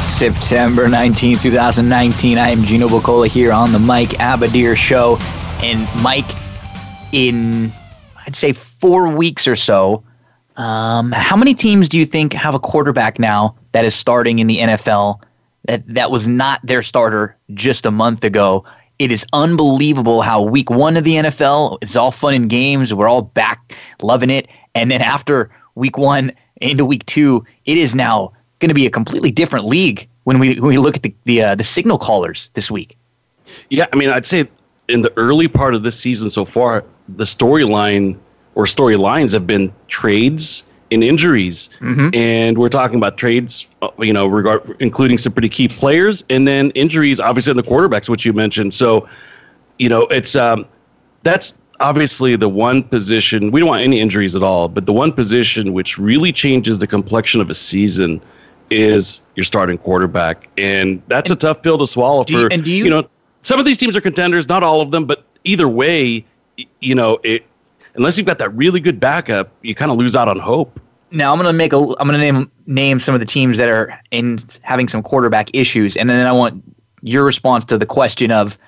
September 19, 2019. I am Gino Bocola here on the Mike Abadir Show. And Mike, in I'd say four weeks or so, um, how many teams do you think have a quarterback now that is starting in the NFL that, that was not their starter just a month ago? It is unbelievable how week one of the NFL, it's all fun and games. We're all back loving it. And then after week one into week two, it is now going to be a completely different league when we when we look at the the, uh, the signal callers this week. Yeah, I mean, I'd say in the early part of this season so far, the storyline or storylines have been trades and injuries, mm-hmm. and we're talking about trades, uh, you know, regard including some pretty key players, and then injuries, obviously in the quarterbacks, which you mentioned. So, you know, it's um, that's obviously the one position we don't want any injuries at all, but the one position which really changes the complexion of a season is your starting quarterback, and that's and a tough pill to swallow. For you, and do you, you know, some of these teams are contenders, not all of them, but either way, you know, it unless you've got that really good backup, you kind of lose out on hope. Now I'm gonna make a I'm gonna name name some of the teams that are in having some quarterback issues, and then I want your response to the question of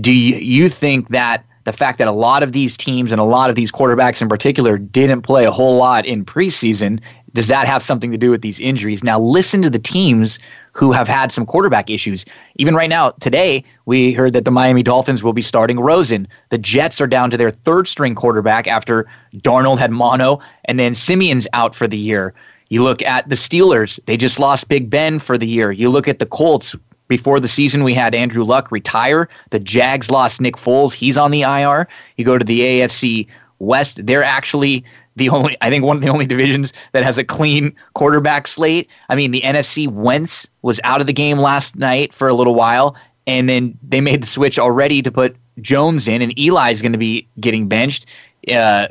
do you, you think that the fact that a lot of these teams and a lot of these quarterbacks in particular didn't play a whole lot in preseason does that have something to do with these injuries? Now, listen to the teams who have had some quarterback issues. Even right now, today, we heard that the Miami Dolphins will be starting Rosen. The Jets are down to their third string quarterback after Darnold had mono, and then Siemian's out for the year. You look at the Steelers, they just lost Big Ben for the year. You look at the Colts, before the season, we had Andrew Luck retire. The Jags lost Nick Foles. He's on the IR. You go to the AFC West, they're actually the only I think one of the only divisions that has a clean quarterback slate. I mean, the NFC Wentz was out of the game last night for a little while, and then they made the switch already to put Jones in, and Eli's going to be getting benched. Uh,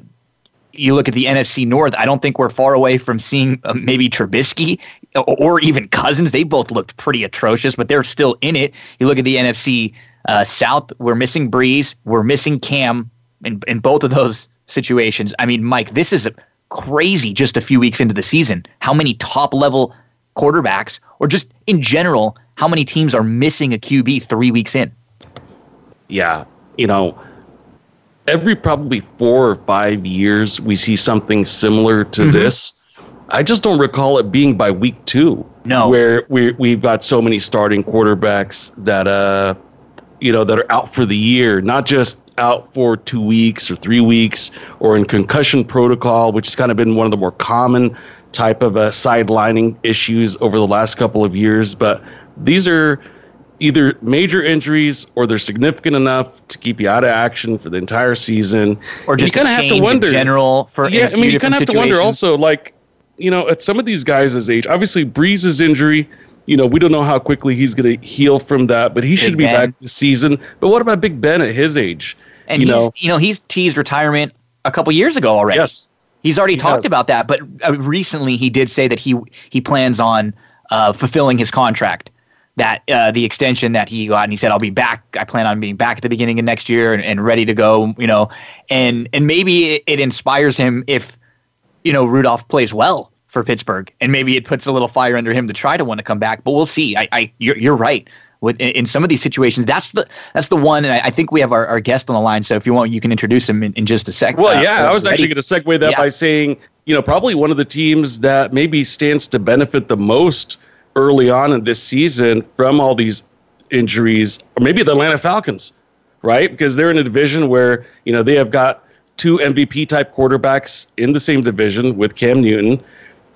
you look at the NFC North. I don't think we're far away from seeing uh, maybe Trubisky or even Cousins. They both looked pretty atrocious, but they're still in it. You look at the NFC uh, South. We're missing Brees. We're missing Cam. In, in both of those situations. I mean, Mike, this is crazy just a few weeks into the season. How many top level quarterbacks, or just in general, how many teams are missing a QB three weeks in? Yeah, you know, every probably four or five years, we see something similar to mm-hmm. this. I just don't recall it being by week two. No, where we we've got so many starting quarterbacks that uh, you know, that are out for the year, not just out for two weeks or three weeks or in concussion protocol, which has kind of been one of the more common type of uh, sidelining issues over the last couple of years. But these are either major injuries or they're significant enough to keep you out of action for the entire season. Or just kind of have to wonder. general for yeah, I mean, you kind of have situations. to wonder also, like, you know, at some of these guys' age, obviously Brees's injury you know, we don't know how quickly he's going to heal from that, but he Big should be ben. back this season. But what about Big Ben at his age? And you know, you know, he's teased retirement a couple years ago already. Yes, he's already he talked has. about that. But uh, recently, he did say that he he plans on uh, fulfilling his contract. That uh, the extension that he got, and he said, "I'll be back. I plan on being back at the beginning of next year and, and ready to go." You know, and and maybe it, it inspires him if you know Rudolph plays well for Pittsburgh, and maybe it puts a little fire under him to try to want to come back. But we'll see. I, I you're, you're right. With in, some of these situations, that's the that's the one, and I, I think we have our, our guest on the line. So if you want, you can introduce him in, in just a second. Well, uh, yeah, I was ready. actually going to segue that yeah. by saying, you know, probably one of the teams that maybe stands to benefit the most early on in this season from all these injuries, or maybe the Atlanta Falcons, right? Because they're in a division where you know they have got two MVP type quarterbacks in the same division with Cam Newton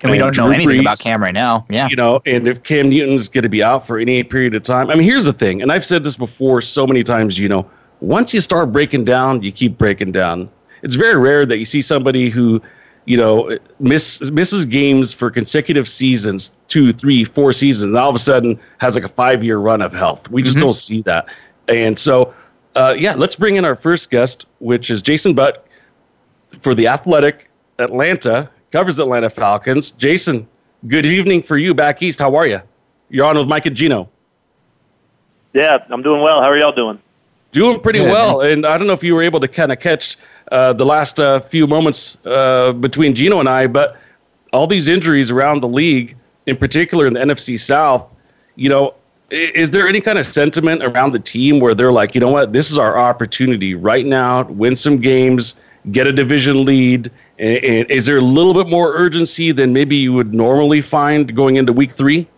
and we don't Drew know anything Brees, about Cam right now. Yeah. You know, and if Cam Newton's going to be out for any period of time, I mean, here's the thing, and I've said this before so many times, you know, once you start breaking down, you keep breaking down. It's very rare that you see somebody who you know, miss misses games for consecutive seasons, two, three, four seasons, and all of a sudden has like a five year run of health. We just mm-hmm. don't see that. And so, uh, yeah, let's bring in our first guest, which is Jason Butt for the Athletic Atlanta, covers Atlanta Falcons. Jason, good evening for you back east. How are you? You're on with Mike and Gino. Yeah, I'm doing well. How are y'all doing? Doing pretty yeah, well. And I don't know if you were able to kind of catch uh, the last uh, few moments uh, between Gino and I, but all these injuries around the league, in particular in the NFC South, you know, is there any kind of sentiment around the team where they're like, you know what, this is our opportunity right now, win some games, get a division lead? And, and is there a little bit more urgency than maybe you would normally find going into week three?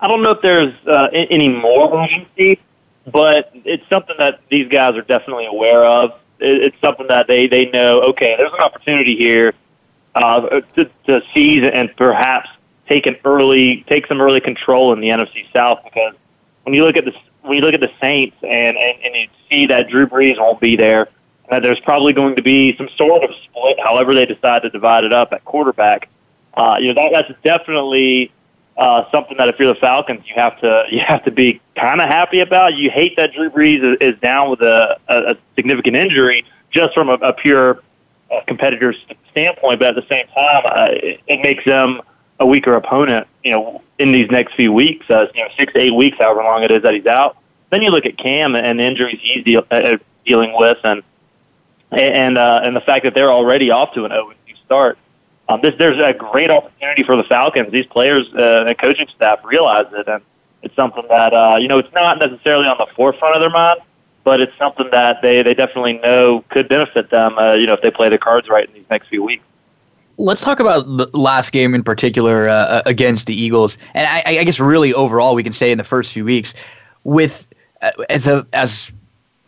I don't know if there's uh, any more urgency, but it's something that these guys are definitely aware of it's something that they they know. Okay, there's an opportunity here uh, to, to seize and perhaps take an early take some early control in the NFC South because when you look at the when you look at the Saints and, and, and you see that Drew Brees won't be there, that there's probably going to be some sort of split, however they decide to divide it up at quarterback. Uh, you know that that's definitely uh, something that if you're the Falcons, you have to you have to be kind of happy about. You hate that Drew Brees is, is down with a, a, a significant injury, just from a, a pure uh, competitor standpoint. But at the same time, uh, it, it makes them a weaker opponent. You know, in these next few weeks, uh, you know, six to eight weeks, however long it is that he's out. Then you look at Cam and the injuries he's deal, uh, dealing with, and and uh, and the fact that they're already off to an 0 start. Um, this, there's a great opportunity for the Falcons. These players uh, and coaching staff realize it, and it's something that uh, you know it's not necessarily on the forefront of their mind, but it's something that they they definitely know could benefit them. Uh, you know, if they play the cards right in these next few weeks. Let's talk about the last game in particular uh, uh against the Eagles, and I, I, guess really overall we can say in the first few weeks, with uh, as a as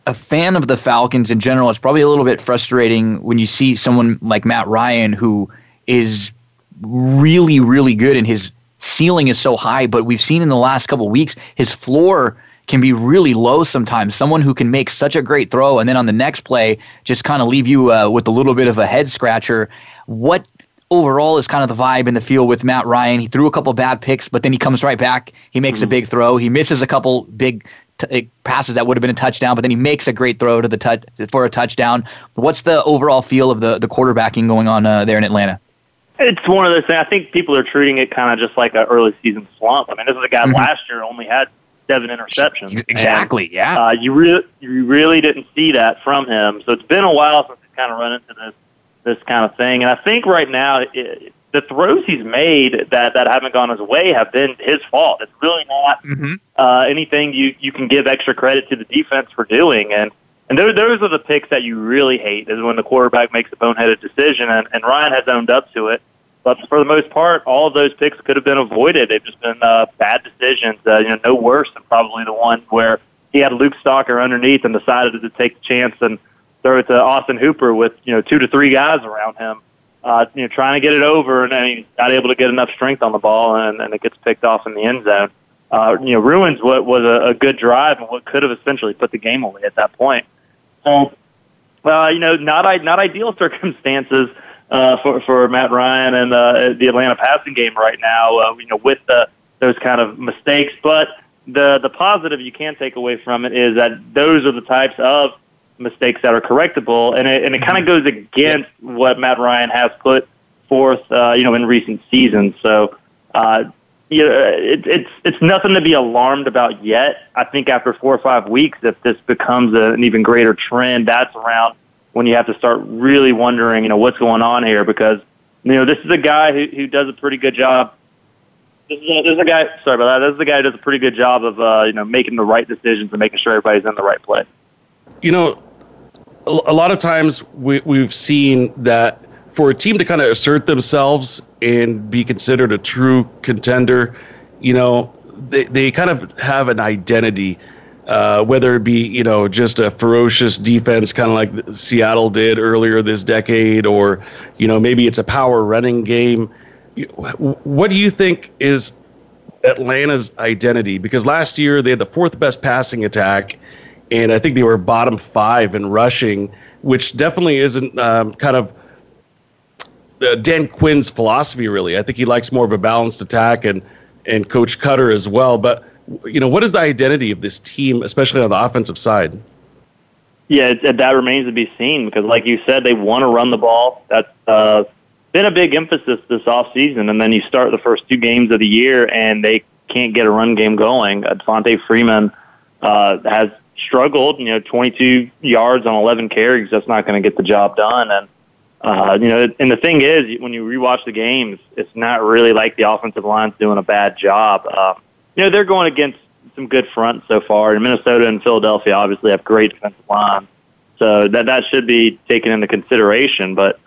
a fan of the Falcons in general, it's probably a little bit frustrating when you see someone like Matt Ryan who is really, really good, and his ceiling is so high. But we've seen in the last couple weeks his floor can be really low sometimes. Someone who can make such a great throw and then on the next play just kind of leave you uh, with a little bit of a head scratcher. What overall is kind of the vibe in the field with Matt Ryan? He threw a couple bad picks, but then he comes right back. He makes mm-hmm. a big throw. He misses a couple big t- passes that would have been a touchdown, but then he makes a great throw to the touch for a touchdown. What's the overall feel of the the quarterbacking going on uh, there in Atlanta? It's one of those things. I think people are treating it kind of just like an early season slump. I mean, this is a guy mm-hmm. last year only had seven interceptions. Exactly. And, yeah. Uh, you really, you really didn't see that from him. So it's been a while since he's kind of run into this, this kind of thing. And I think right now, it, the throws he's made that that haven't gone his way have been his fault. It's really not mm-hmm. uh, anything you you can give extra credit to the defense for doing. And and those, those are the picks that you really hate is when the quarterback makes a boneheaded decision, and, and Ryan has owned up to it. But for the most part, all of those picks could have been avoided. They've just been uh, bad decisions. Uh, you know, no worse than probably the one where he had Luke Stocker underneath and decided to take the chance and throw it to Austin Hooper with you know two to three guys around him. Uh, you know, trying to get it over, and then he's not able to get enough strength on the ball, and, and it gets picked off in the end zone. Uh, you know, ruins what was a, a good drive and what could have essentially put the game away at that point. So, uh, you know, not not ideal circumstances uh, for for Matt Ryan and uh, the Atlanta passing game right now. Uh, you know, with the those kind of mistakes, but the the positive you can take away from it is that those are the types of mistakes that are correctable, and it, and it kind of goes against what Matt Ryan has put forth, uh, you know, in recent seasons. So, uh, yeah, it, it's it's nothing to be alarmed about yet. I think after four or five weeks, if this becomes a, an even greater trend, that's around when you have to start really wondering, you know, what's going on here because you know this is a guy who who does a pretty good job. This is a, this is a guy. Sorry about that. This is a guy who does a pretty good job of uh, you know making the right decisions and making sure everybody's in the right place. You know, a lot of times we, we've seen that for a team to kind of assert themselves and be considered a true contender, you know, they, they kind of have an identity, uh, whether it be, you know, just a ferocious defense, kind of like Seattle did earlier this decade, or, you know, maybe it's a power running game. What do you think is Atlanta's identity? Because last year they had the fourth best passing attack, and I think they were bottom five in rushing, which definitely isn't um, kind of uh, Dan Quinn's philosophy. Really, I think he likes more of a balanced attack, and and Coach Koetter as well. But you know, what is the identity of this team, especially on the offensive side? Yeah, that remains to be seen because, like you said, they want to run the ball. That's uh, been a big emphasis this off season. And then you start the first two games of the year, and they can't get a run game going. Uh, Devonta Freeman uh, has struggled. You know, 22 yards on 11 carries. That's not going to get the job done. And uh, you know, and the thing is, when you rewatch the games, it's not really like the offensive line's doing a bad job. Uh, you know, they're going against some good fronts so far. And Minnesota and Philadelphia obviously have great defensive lines, so that that should be taken into consideration. But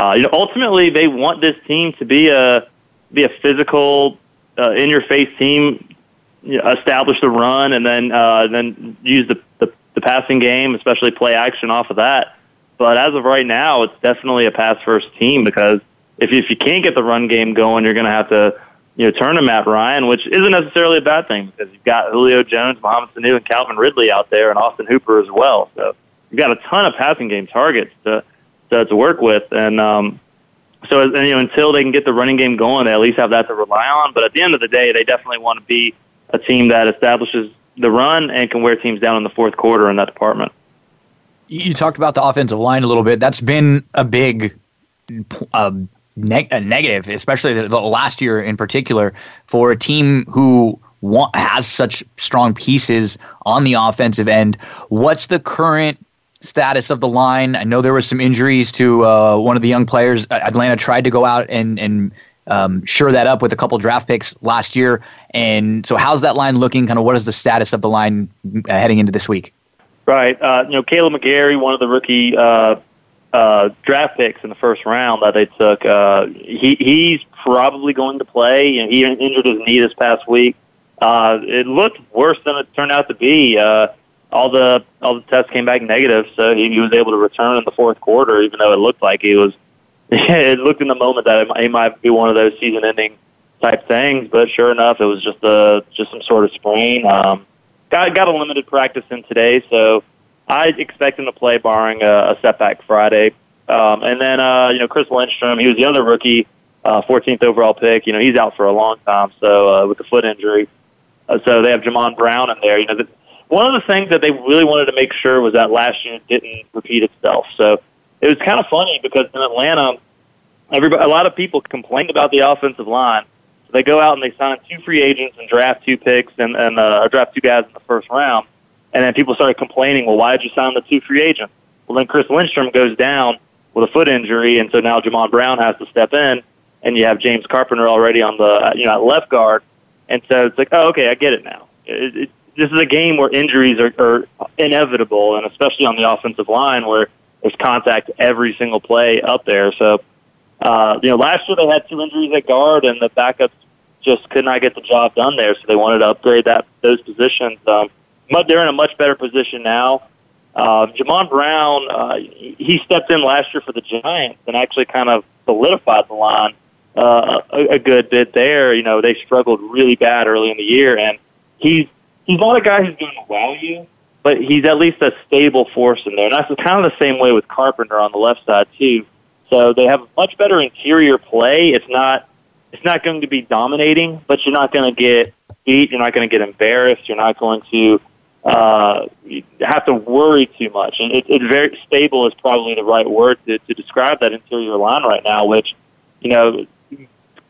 uh, you know, ultimately, they want this team to be a be a physical, uh, in your face team. You establish the run and then uh, then use the, the the passing game, especially play action off of that. But as of right now, it's definitely a pass first team because if if you can't get the run game going, you're going to have to you know, turn to Matt Ryan, which isn't necessarily a bad thing because you've got Julio Jones, Mohamed Sanu, and Calvin Ridley out there, and Austin Hooper as well. So you've got a ton of passing game targets to to, to work with, and um, so you know until they can get the running game going, they at least have that to rely on. But at the end of the day, they definitely want to be a team that establishes the run and can wear teams down in the fourth quarter in that department. You talked about the offensive line a little bit. That's been a big uh, neg- a negative, especially the, the, last year in particular, for a team who want, has such strong pieces on the offensive end. What's the current status of the line? I know there were some injuries to uh, one of the young players. Atlanta tried to go out and and um, shore that up with a couple draft picks last year. And so, how's that line looking? Kind of, what is the status of the line uh, heading into this week? Right. Uh, you know, Kaleb McGary, one of the rookie uh, uh, draft picks in the first round that they took. Uh, he he's probably going to play. You know, he injured his knee this past week. Uh, it looked worse than it turned out to be. All the all the tests came back negative, so he, he was able to return in the fourth quarter, even though it looked like he was. It looked in the moment that it might, it might be one of those season-ending type things, but sure enough, it was just a just some sort of sprain. Um, got got a limited practice in today, so I expect him to play, barring a, a setback Friday. Um, and then, uh, you know, Chris Lindstrom, he was the other rookie, uh, 14th overall pick. You know, he's out for a long time, so uh, with the foot injury. Uh, so they have Jamon Brown in there. You know, the, one of the things that they really wanted to make sure was that last year didn't repeat itself. So it was kind of funny because in Atlanta, everybody, a lot of people complained about the offensive line. So they go out and they sign two free agents and draft two picks and, and uh, draft two guys in the first round. And then people started complaining, well, why did you sign the two free agents? Well, then Chris Lindstrom goes down with a foot injury, and so now Jamon Brown has to step in, and you have James Carpenter already on the you know left guard, and so it's like, oh, okay, I get it now. It, it, this is a game where injuries are, are inevitable, and especially on the offensive line where there's contact every single play up there. So, uh, you know, last year they had two injuries at guard, and the backups just could not get the job done there. So they wanted to upgrade that those positions. Um, they're in a much better position now. Uh, Jamon Brown, uh, he stepped in last year for the Giants and actually kind of solidified the line uh, a, a good bit there. You know, they struggled really bad early in the year, and he's he's not a guy who's going to wow you, but he's at least a stable force in there. And that's kind of the same way with Carpenter on the left side too. So they have much better interior play. It's not it's not going to be dominating, but you're not going to get beat. You're not going to get embarrassed. You're not going to uh, have to worry too much. And it, it's very stable is probably the right word to, to describe that interior line right now, which, you know,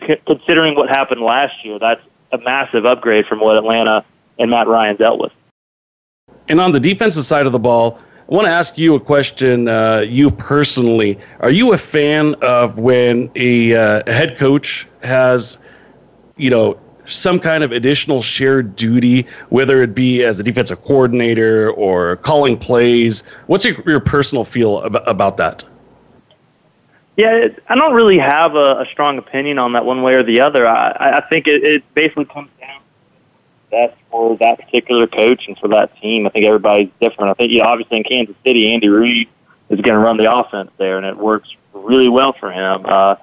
c- considering what happened last year, that's a massive upgrade from what Atlanta and Matt Ryan dealt with. And on the defensive side of the ball, I want to ask you a question, uh, you personally. Are you a fan of when a, uh, a head coach has, you know, some kind of additional shared duty, whether it be as a defensive coordinator or calling plays. What's your, your personal feel about, about that? Yeah, I don't really have a, a strong opinion on that one way or the other. I, I think it, it basically comes down that's for that particular coach and for that team. I think everybody's different. I think, you know, obviously in Kansas City, Andy Reid is going to run the offense there, and it works really well for him. Uh,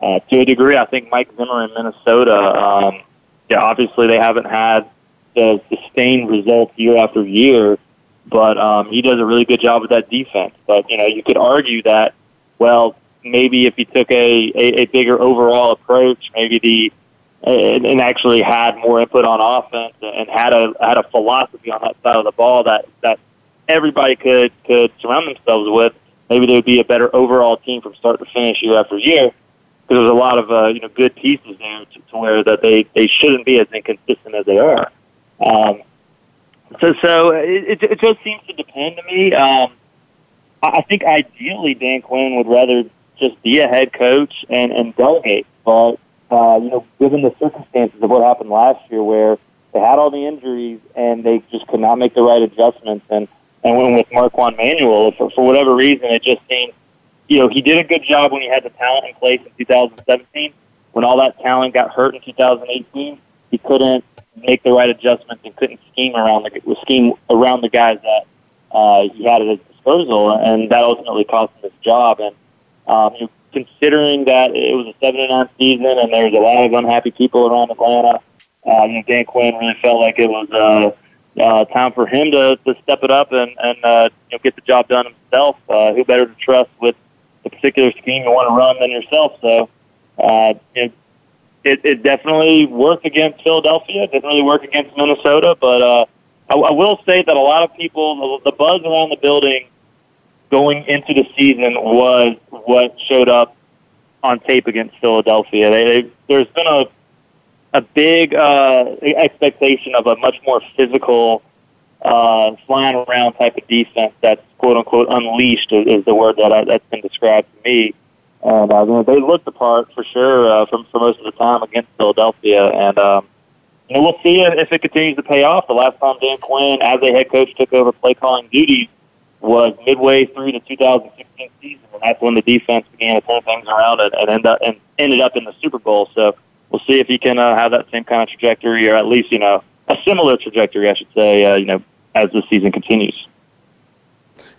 uh, to a degree, I think Mike Zimmer in Minnesota, um, yeah, obviously they haven't had the sustained results year after year, but um, he does a really good job with that defense. But you know, you could argue that, well, maybe if he took a, a, a bigger overall approach, maybe the and, and actually had more input on offense and had a had a philosophy on that side of the ball that that everybody could could surround themselves with, maybe they would be a better overall team from start to finish year after year. Because there's a lot of uh, you know good pieces there to, to where that they they shouldn't be as inconsistent as they are. Um, so so it, it just seems to depend to me. Um, I think ideally Dan Quinn would rather just be a head coach and and delegate, but uh, you know, given the circumstances of what happened last year, where they had all the injuries and they just could not make the right adjustments, and and when with Marquand Manuel, for for whatever reason, it just seemed, you know, he did a good job when he had the talent in place in 2017. When all that talent got hurt in 2018, he couldn't make the right adjustments and couldn't scheme around the scheme around the guys that uh, he had at his disposal, and that ultimately cost him his job. And um, you know, considering that it was a seven and nine season and there was a lot of unhappy people around Atlanta, uh, you know, Dan Quinn really felt like it was uh, uh, time for him to, to step it up and, and uh, you know, get the job done himself. Uh, who better to trust with the particular scheme you want to run than yourself? So, uh, it, it, it definitely worked against Philadelphia. It didn't really work against Minnesota, but uh, I, I will say that a lot of people, the, the buzz around the building going into the season was what showed up on tape against Philadelphia. They, they, there's been a a big uh, expectation of a much more physical, uh, flying around type of defense that's quote unquote unleashed is, is the word that I, that's been described to me. And uh, they looked the part for sure uh, from for most of the time against Philadelphia. And um, you know, we'll see if it continues to pay off. The last time Dan Quinn, as a head coach, took over play calling duties was midway through the 2016 season, and that's when the defense began to turn things around and, and end up and ended up in the Super Bowl. So we'll see if he can uh, have that same kind of trajectory, or at least you know a similar trajectory, I should say. Uh, you know, as the season continues.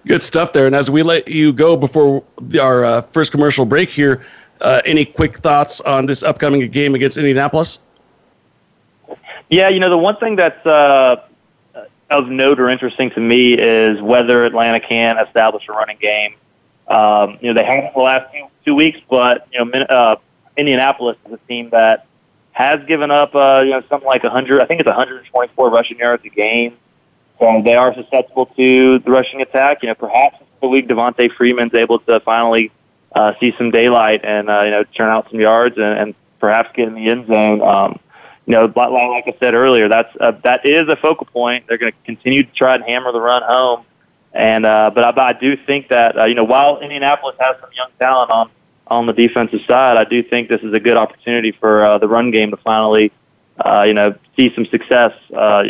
Good stuff there. And as we let you go before our uh, first commercial break here, uh, any quick thoughts on this upcoming game against Indianapolis? Yeah, you know, the one thing that's uh, of note or interesting to me is whether Atlanta can establish a running game. Um, you know, they haven't the last two, two weeks, but you know, uh, Indianapolis is a team that has given up, uh, you know, something like 100. I think it's 124 rushing yards a game. So they are susceptible to the rushing attack. You know, perhaps the week Devonta Freeman's able to finally uh, see some daylight and uh, you know turn out some yards and, and perhaps get in the end zone. Um, you know, like I said earlier, that's a, that is a focal point. They're going to continue to try and hammer the run home, and uh, but I, I do think that uh, you know while Indianapolis has some young talent on on the defensive side, I do think this is a good opportunity for uh, the run game to finally uh, you know see some success. Uh,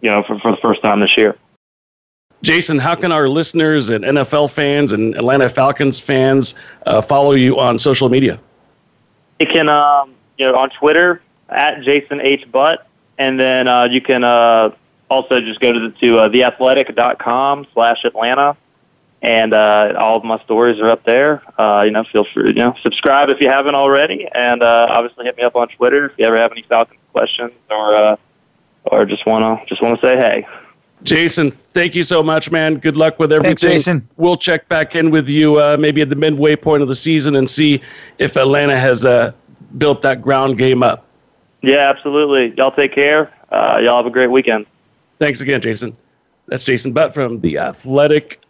you know, for, for the first time this year. Jason, how can our listeners and NFL fans and Atlanta Falcons fans uh, follow you on social media? They can, um, you know, on Twitter at Jason H. Butt. And then uh, you can uh, also just go to, the, to uh, theathletic.com slash Atlanta. And uh, all of my stories are up there. Uh, you know, feel free, you know, subscribe if you haven't already. And uh, obviously hit me up on Twitter if you ever have any Falcons questions or, uh, or just want to just want to say hey. Jason, thank you so much, man. Good luck with everything. Thanks, Jason. We'll check back in with you uh, maybe at the midway point of the season and see if Atlanta has uh, built that ground game up. Yeah, absolutely. Y'all take care. Uh, y'all have a great weekend. Thanks again, Jason. That's Jason Butt from the Athletic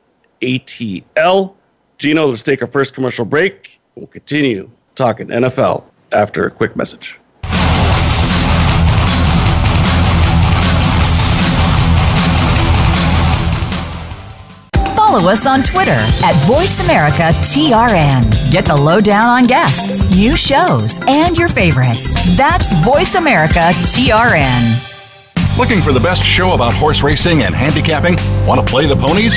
ATL. Gino, let's take our first commercial break. We'll continue talking NFL after a quick message. follow us on Twitter at VoiceAmericaTRN. Get the lowdown on guests, new shows, and your favorites. That's Voice America TRN. Looking for the best show about horse racing and handicapping? Want to play the ponies?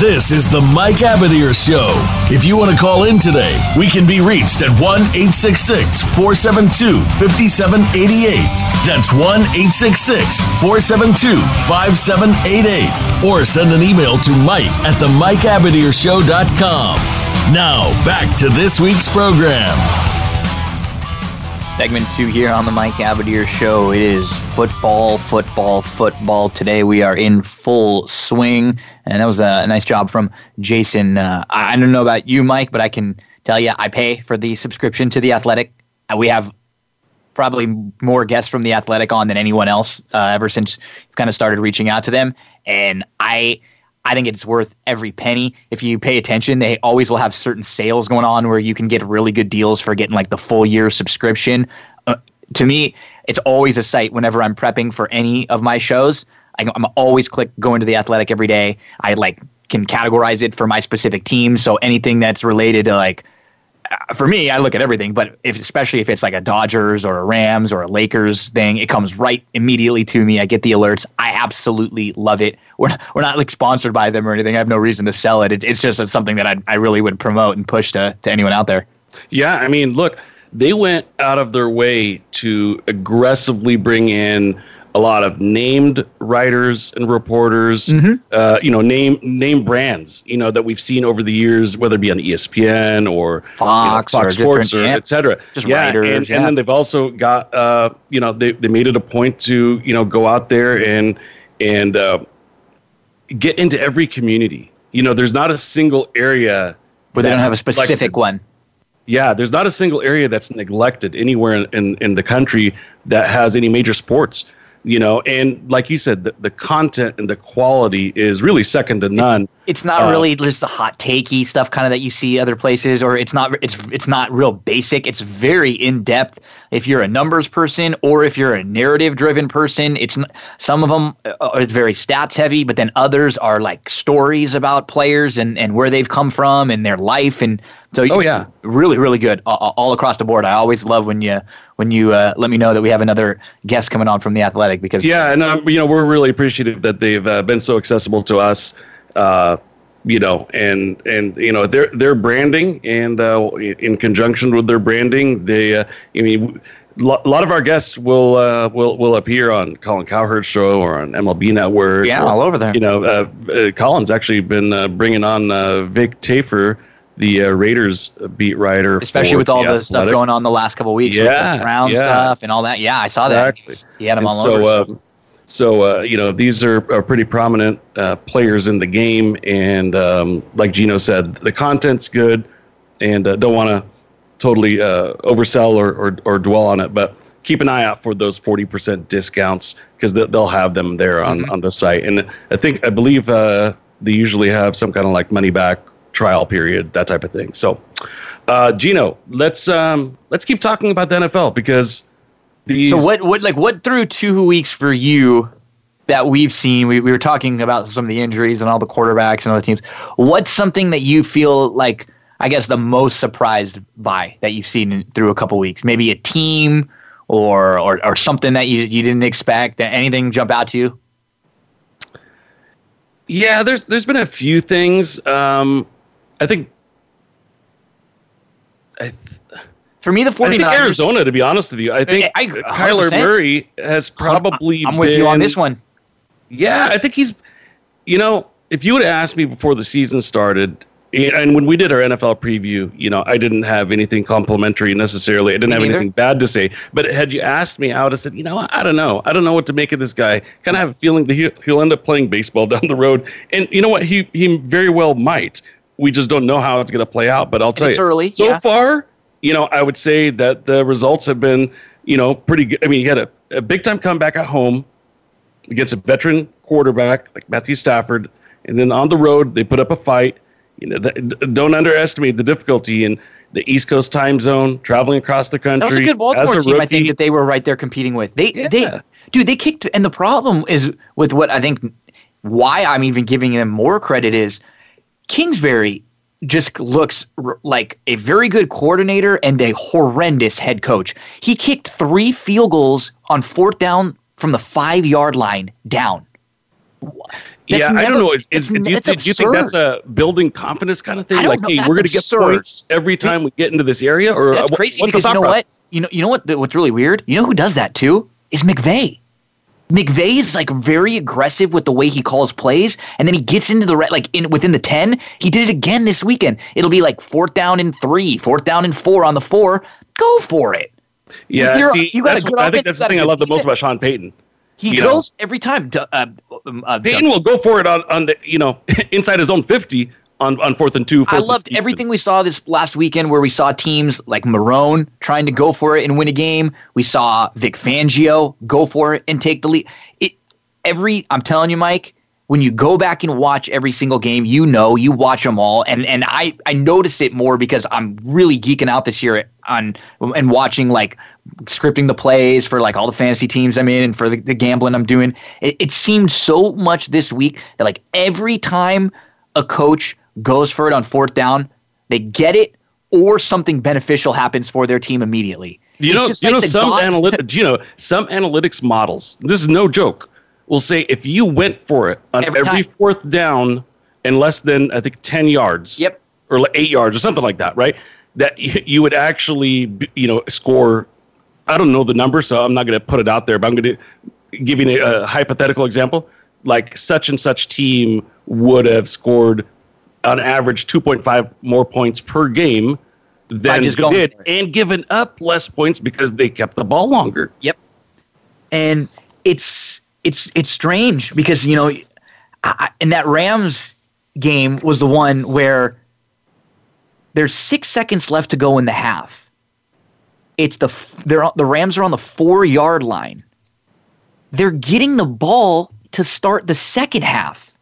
This is the Mike Abadir Show. If you want to call in today, we can be reached at 1 866 472 5788. That's 1 866 472 5788. Or send an email to Mike at the Mike MikeAbadirshow.com. Now, back to this week's program. Segment two here on the Mike Abadir Show. It is football, football, football. Today we are in full swing, and that was a nice job from Jason. Uh, I don't know about you, Mike, but I can tell you I pay for the subscription to the Athletic. Uh, we have probably more guests from the Athletic on than anyone else uh, ever since kind of started reaching out to them, and I. I think it's worth every penny. If you pay attention, they always will have certain sales going on where you can get really good deals for getting like the full year subscription. Uh, to me, it's always a site whenever I'm prepping for any of my shows. I, I'm always click going to the Athletic every day. I like can categorize it for my specific team. So anything that's related to like uh, for me, I look at everything, but if, especially if it's like a Dodgers or a Rams or a Lakers thing, it comes right immediately to me. I get the alerts. I absolutely love it. We're not, we're not like sponsored by them or anything. I have no reason to sell it. it it's just it's something that I, I really would promote and push to, to anyone out there. Yeah, I mean, look, they went out of their way to aggressively bring in a lot of named writers and reporters. Uh, you know, name name brands. You know that we've seen over the years, whether it be on ESPN or Fox you know, or Fox Sports or et cetera. just yeah, writers, and, yeah. and then they've also got uh, you know they they made it a point to you know go out there and and uh, get into every community. You know, there's not a single area Where they don't have a specific neglected. one. Yeah, there's not a single area that's neglected anywhere in, in, in the country that has any major sports. You know, and like you said, the, the content and the quality is really second to none. It's not Uh, really just the hot takey stuff kind of that you see other places, or it's not it's it's not real basic. It's very in depth. If you're a numbers person or if you're a narrative driven person, it's some of them are very stats heavy, but then others are like stories about players and and where they've come from and their life and so Oh, yeah. really really good all, all across the board. I always love when you when you uh, let me know that we have another guest coming on from the Athletic because Yeah, and um, you know we're really appreciative that they've uh, been so accessible to us. Uh, you know, and and you know their their branding and uh, in conjunction with their branding, they uh, I mean. A lot of our guests will uh, will will appear on Colin Cowherd's show or on MLB Network. Yeah, or, all over there. You know, uh, uh, Colin's actually been uh, bringing on uh, Vic Tafur, the uh, Raiders beat writer, especially with all the stuff going on the last couple of weeks with Yeah, the Brown yeah. stuff and all that. Yeah, I saw that. He had them And all so, over. so- um, so uh, you know, these are, are pretty prominent uh, players in the game, and um, like Gino said, the content's good, and uh, don't want to totally uh, oversell or, or or dwell on it, but keep an eye out for those forty percent discounts because they'll, they'll have them there on Mm-hmm. on the site, and I think I believe uh, they usually have some kind of like money back trial period, that type of thing. So, uh, Gino, let's um, let's keep talking about the NFL because. These, So what what like what through two weeks for you that we've seen? We, we were talking about some of the injuries and all the quarterbacks and other teams. What's something that you feel like I guess the most surprised by that you've seen in, through a couple weeks? Maybe a team or or, or something that you, you didn't expect? That Anything jump out to you? Yeah, there's there's been a few things. Um, I think. I th- For me, the I think Arizona, to be honest with you, I think I- I- Kyler Murray has probably. I'm with you on this one. Yeah, I think he's. You know, if you would have asked me before the season started, and when we did our NFL preview, you know, I didn't have anything complimentary necessarily. I didn't have neither. anything bad to say. But had you asked me, I would have said, you know, I don't know. I don't know what to make of this guy. Kind of have a feeling that he, he'll end up playing baseball down the road. And you know what? He he very well might. We just don't know how it's going to play out. But I'll tell It's you, early, so yeah. far, you know, I would say that the results have been, you know, pretty good. I mean, he had a, a big time comeback at home against a veteran quarterback like Matthew Stafford, and then on the road they put up a fight. You know, th- d- don't underestimate the difficulty in the East Coast time zone, traveling across the country. That was a good Baltimore a team. I think that they were right there competing with. They, Yeah. they, dude, they kicked. And the problem is with what I think, why I'm even giving them more credit is Kingsbury just looks r- like a very good coordinator and a horrendous head coach. He kicked three field goals on fourth down from the five yard line down. That's yeah, I don't know. Is, is, do, you think, do you think that's a building confidence kind of thing? Like, know. hey, we're going to get points every time we get into this area, or That's uh, what- crazy what's because you know process? what? You know, you know what? What's really weird? You know who does that too? Is McVay. McVay is like very aggressive with the way he calls plays, and then he gets into the re- like in within the ten. He did it again this weekend. It'll be like fourth down and three, fourth down and four on the four. Go for it. Yeah, You're- see, you got a that's good what- I think that's the thing I love the most about Sean Payton. He You know. goes every time. Uh, um, uh, Payton will go for it on, on the you know inside his own fifty on, on fourth and two. I fourth and loved everything we saw this last weekend where we saw teams like Marrone trying to go for it and win a game. We saw Vic Fangio go for it and take the lead. It every I'm telling you, Mike, when you go back and watch every single game, you know, you watch them all, and and I I notice it more because I'm really geeking out this year on and watching like scripting the plays for like all the fantasy teams I'm in and for the, the gambling I'm doing. It, it seemed so much this week that like every time a coach goes for it on fourth down, they get it or something beneficial happens for their team immediately. You It's know, you like know some analytics. You know, some analytics models. This is no joke. Will say if you went for it on Every every, fourth down and less than I think ten yards. Yep. Or eight yards or something like that, right? That you, you would actually, you know, score. I don't know the number, so I'm not going to put it out there. But I'm going to give you a, a hypothetical example. Like such and such team would have scored on average 2.5 more points per game than just they did, and given up less points because they kept the ball longer. Yep. And it's it's it's strange because you know, I, and that Rams game was the one where there's six seconds left to go in the half. It's the they're the Rams are on the four yard line. They're getting the ball to start the second half,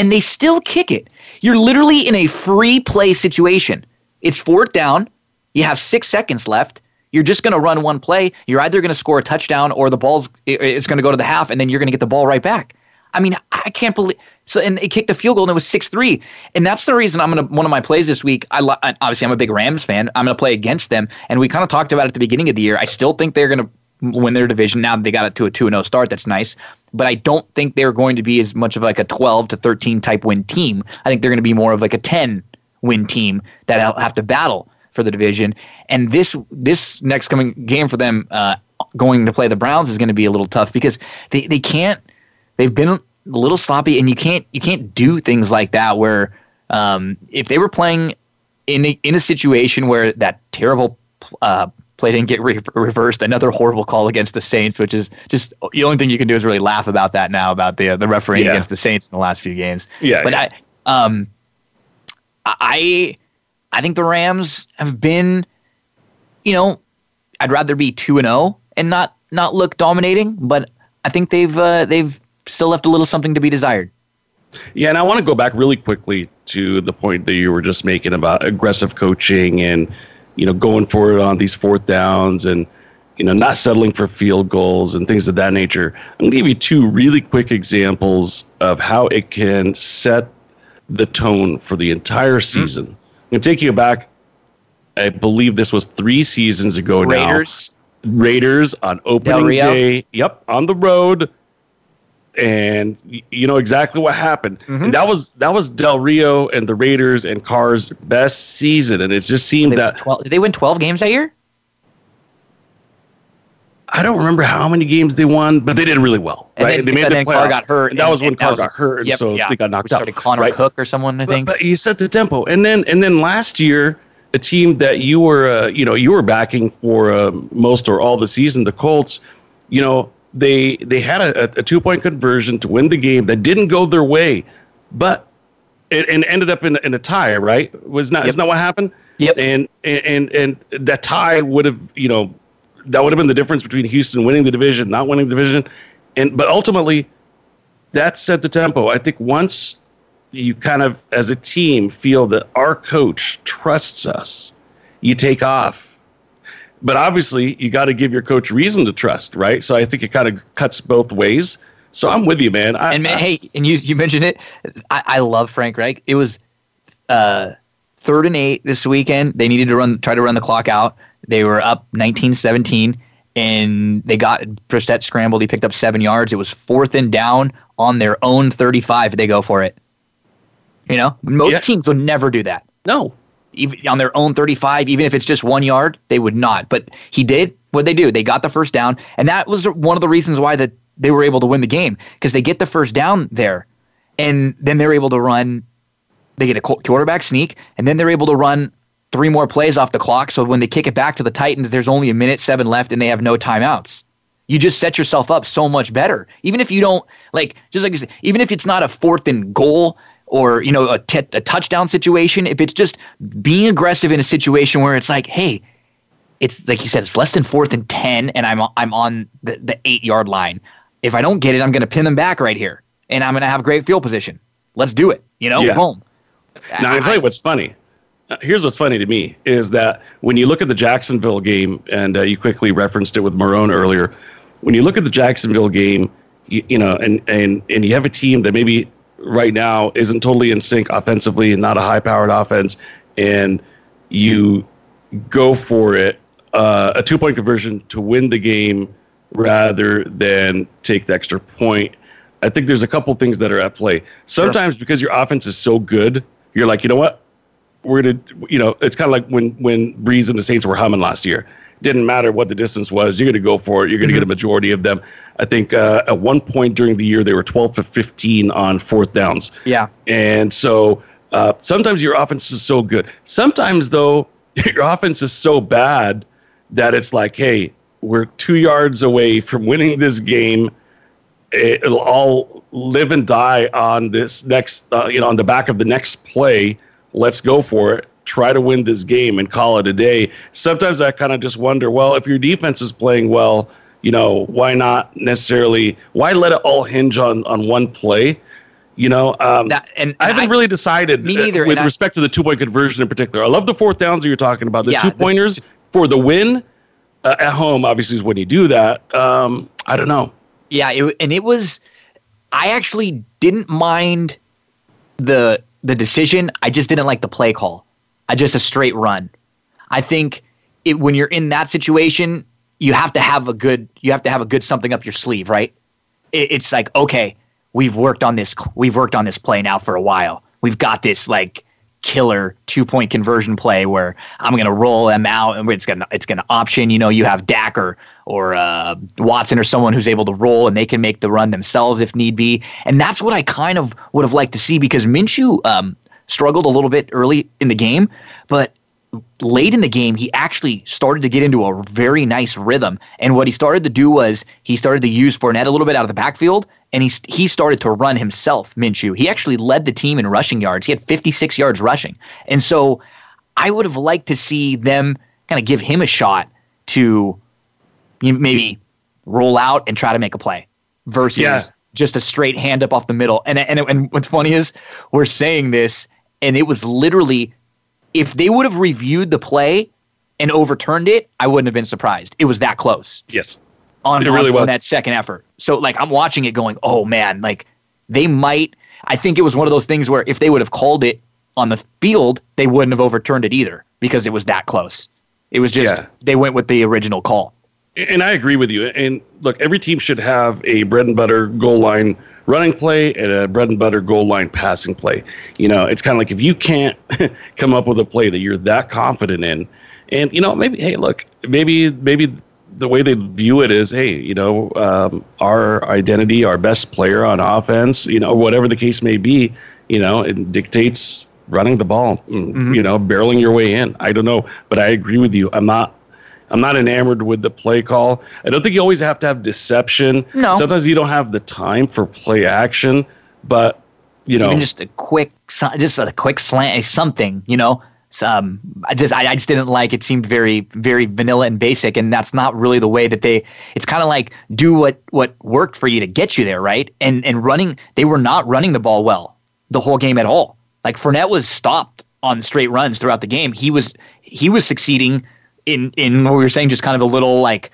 and they still kick it. You're literally in a free play situation. It's fourth down. You have six seconds left. You're just going to run one play. You're either going to score a touchdown or the ball's it's going to go to the half, and then you're going to get the ball right back. I mean, I can't believe. So, and they kicked a field goal, and it was six three, and that's the reason I'm gonna. One of my plays this week. I obviously I'm a big Rams fan. I'm gonna play against them, and we kind of talked about it at the beginning of the year. I still think they're gonna win their division. Now that they got it to a two and zero start. That's nice, but I don't think they're going to be as much of like a 12 to 13 type win team. I think they're going to be more of like a 10 win team that have to battle for the division. And this this next coming game for them, uh, going to play the Browns is going to be a little tough because they, they can't. They've been a little sloppy, and you can't you can't do things like that. Where um, if they were playing in a, in a situation where that terrible uh, play didn't get re- reversed, another horrible call against the Saints, which is just the only thing you can do is really laugh about that now about the uh, the refereeing Yeah. against the Saints in the last few games. Yeah, but yeah. I um I I think the Rams have been, you know, I'd rather be two and zero and not not look dominating, but I think they've uh, they've still left a little something to be desired. Yeah, and I want to go back really quickly to the point that you were just making about aggressive coaching and you know going for it on these fourth downs and you know not settling for field goals and things of that nature. I'm going to give you two really quick examples of how it can set the tone for the entire mm-hmm. season. I'm going to take you back. I believe this was three seasons ago now. Raiders, Raiders on opening day. Yep, on the road, and y- you know exactly what happened. Mm-hmm. And that was that was Del Rio and the Raiders and Carr's best season, and it just seemed They that 12, did they win 12 games that year? I don't remember how many games they won, but they did really well. And right? then, they made and the then Carr got hurt. and that was when Carr that got hurt, and yep, so yeah. they got knocked We started out. Connor right? Cook or someone, I But, think. but you set the tempo, and then and then last year, a team that you were uh, you know you were backing for uh, most or all the season, the Colts, you know they they had a, a two point conversion to win the game that didn't go their way, but it and ended up in, in a tie. Right? Was not Yep. isn't that what happened? Yep. And and and that tie would have you know that would have been the difference between Houston winning the division, not winning the division, and but ultimately that set the tempo. I think once you kind of, as a team, feel that our coach trusts us, you take off. But obviously, you got to give your coach reason to trust, right? So I think it kind of cuts both ways. So I'm with you, man. I, And man, I- hey, and you you mentioned it. I, I love Frank Reich. It was uh, third and eight this weekend. They needed to run, try to run the clock out. They were up 19-17, and they got Brissett scrambled. He picked up seven yards. It was fourth and down on their own 35. They go for it. You know, most Yeah. teams would never do that. no, even on their own 35, even if it's just one yard, they would not. But he did what they do. They got the first down, and that was one of the reasons why that they were able to win the game because they get the first down there, and then they're able to run. They get a quarterback sneak, and then they're able to run three more plays off the clock. So when they kick it back to the Titans, there's only a minute seven left, and they have no timeouts. You just set yourself up so much better. Even if you don't like, just like you said, even if it's not a fourth and goal or you know a, t- a touchdown situation, if it's just being aggressive in a situation where it's like, hey, it's like you said, it's less than fourth and ten, and I'm I'm on the, the eight yard line. If I don't get it, I'm going to pin them back right here, and I'm going to have great field position. Let's do it. You know, Yeah. boom. Now, I'll tell you what's funny. Uh, Here's what's funny to me is that when you look at the Jacksonville game, and uh, you quickly referenced it with Marrone earlier, when you look at the Jacksonville game, you, you know, and, and, and you have a team that maybe right now isn't totally in sync offensively and not a high powered offense, and you go for it, uh, a two point conversion to win the game rather than take the extra point. I think there's a couple things that are at play. Sometimes because your offense is so good, you're like, you know what? We're gonna, you know, it's kind of like when when Brees and the Saints were humming last year. Didn't matter what the distance was, you're gonna go for it. You're gonna get a majority of them. I think uh, at one point during the year they were 12 to 15 on fourth downs. Yeah. And so uh, sometimes your offense is so good. Sometimes, though, your offense is so bad that it's like, hey, we're two yards away from winning this game. It'll all live and die on this next, uh, you know, on the back of the next play. Let's go for it. Try to win this game and call it a day. Sometimes I kind of just wonder, well, if your defense is playing well, you know, why not necessarily? Why let it all hinge on on one play? You know, um, That, and I haven't I- really decided Me uh, neither, with and I- respect to the two point conversion in particular. I love the fourth downs that you're talking about. The Yeah, two pointers for the win uh, at home, obviously, is when you do that. Um, I don't know. Yeah, it, and it was. I actually didn't mind the the decision. I just didn't like the play call. Just a straight run. I think it when you're in that situation, you have to have a good you have to have a good something up your sleeve, right? It, it's like okay, we've worked on this we've worked on this play now for a while. We've got this like killer two point conversion play where I'm gonna roll them out and it's gonna it's gonna option. You know, you have Dak or or uh, Watson or someone who's able to roll and they can make the run themselves if need be. And that's what I kind of would have liked to see because Minshew um, struggled a little bit early in the game, but late in the game, he actually started to get into a very nice rhythm. And what he started to do was he started to use Fournette a little bit out of the backfield, and he he started to run himself. Minshew. He actually led the team in rushing yards. He had 56 yards rushing, and so I would have liked to see them kind of give him a shot to you know, maybe roll out and try to make a play versus Yeah. just a straight hand up off the middle. And and and what's funny is we're saying this, and it was literally if they would have reviewed the play and overturned it, I wouldn't have been surprised. It was that close Yes. on, It really on, on that second effort. So like I'm watching it going, oh man, like they might. I think it was one of those things where if they would have called it on the field, they wouldn't have overturned it either because it was that close. It was just Yeah. they went with the original call. and I agree with you. And look, every team should have a bread and butter goal line running play and a bread and butter goal line passing play. You know, it's kind of like if you can't come up with a play that you're that confident in, and you know, maybe hey, look, maybe maybe the way they view it is, hey, you know, um, our identity, our best player on offense, you know, whatever the case may be, you know, it dictates running the ball, mm, mm-hmm. you know, barreling your way in. I don't know, but I agree with you. I'm not I'm not enamored with the play call. I don't think you always have to have deception. No. Sometimes you don't have the time for play action, but you know, Even just a quick, just a quick slant, something. You know, um, I just I, I just didn't like. It seemed very very vanilla and basic, and that's not really the way that they. It's kind of like do what what worked for you to get you there, right? And and running, they were not running the ball well the whole game at all. Like Fournette was stopped on straight runs throughout the game. He was he was succeeding in in what we were saying, just kind of a little like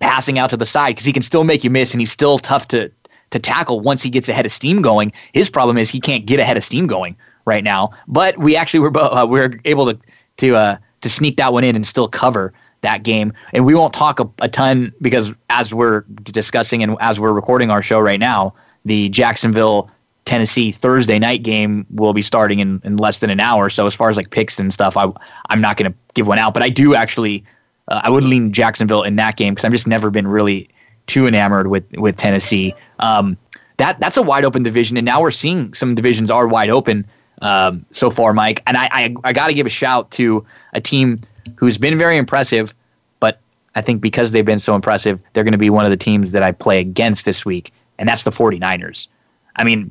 passing out to the side because he can still make you miss, and he's still tough to to tackle once he gets ahead of steam going. His problem is he can't get ahead of steam going right now. But we actually were uh, we were able to to uh, to sneak that one in and still cover that game. And we won't talk a, a ton because as we're discussing and as we're recording our show right now, the Jacksonville Tennessee Thursday night game will be starting in, in less than an hour. So as far as like picks and stuff, I I'm not going to give one out, but I do actually uh, I would lean Jacksonville in that game because I've just never been really too enamored with with Tennessee. Um, that that's a wide open division, and now we're seeing some divisions are wide open um, so far, Mike. And I I, I got to give a shout to a team who's been very impressive, but I think because they've been so impressive, they're going to be one of the teams that I play against this week, and that's the 49ers. I mean,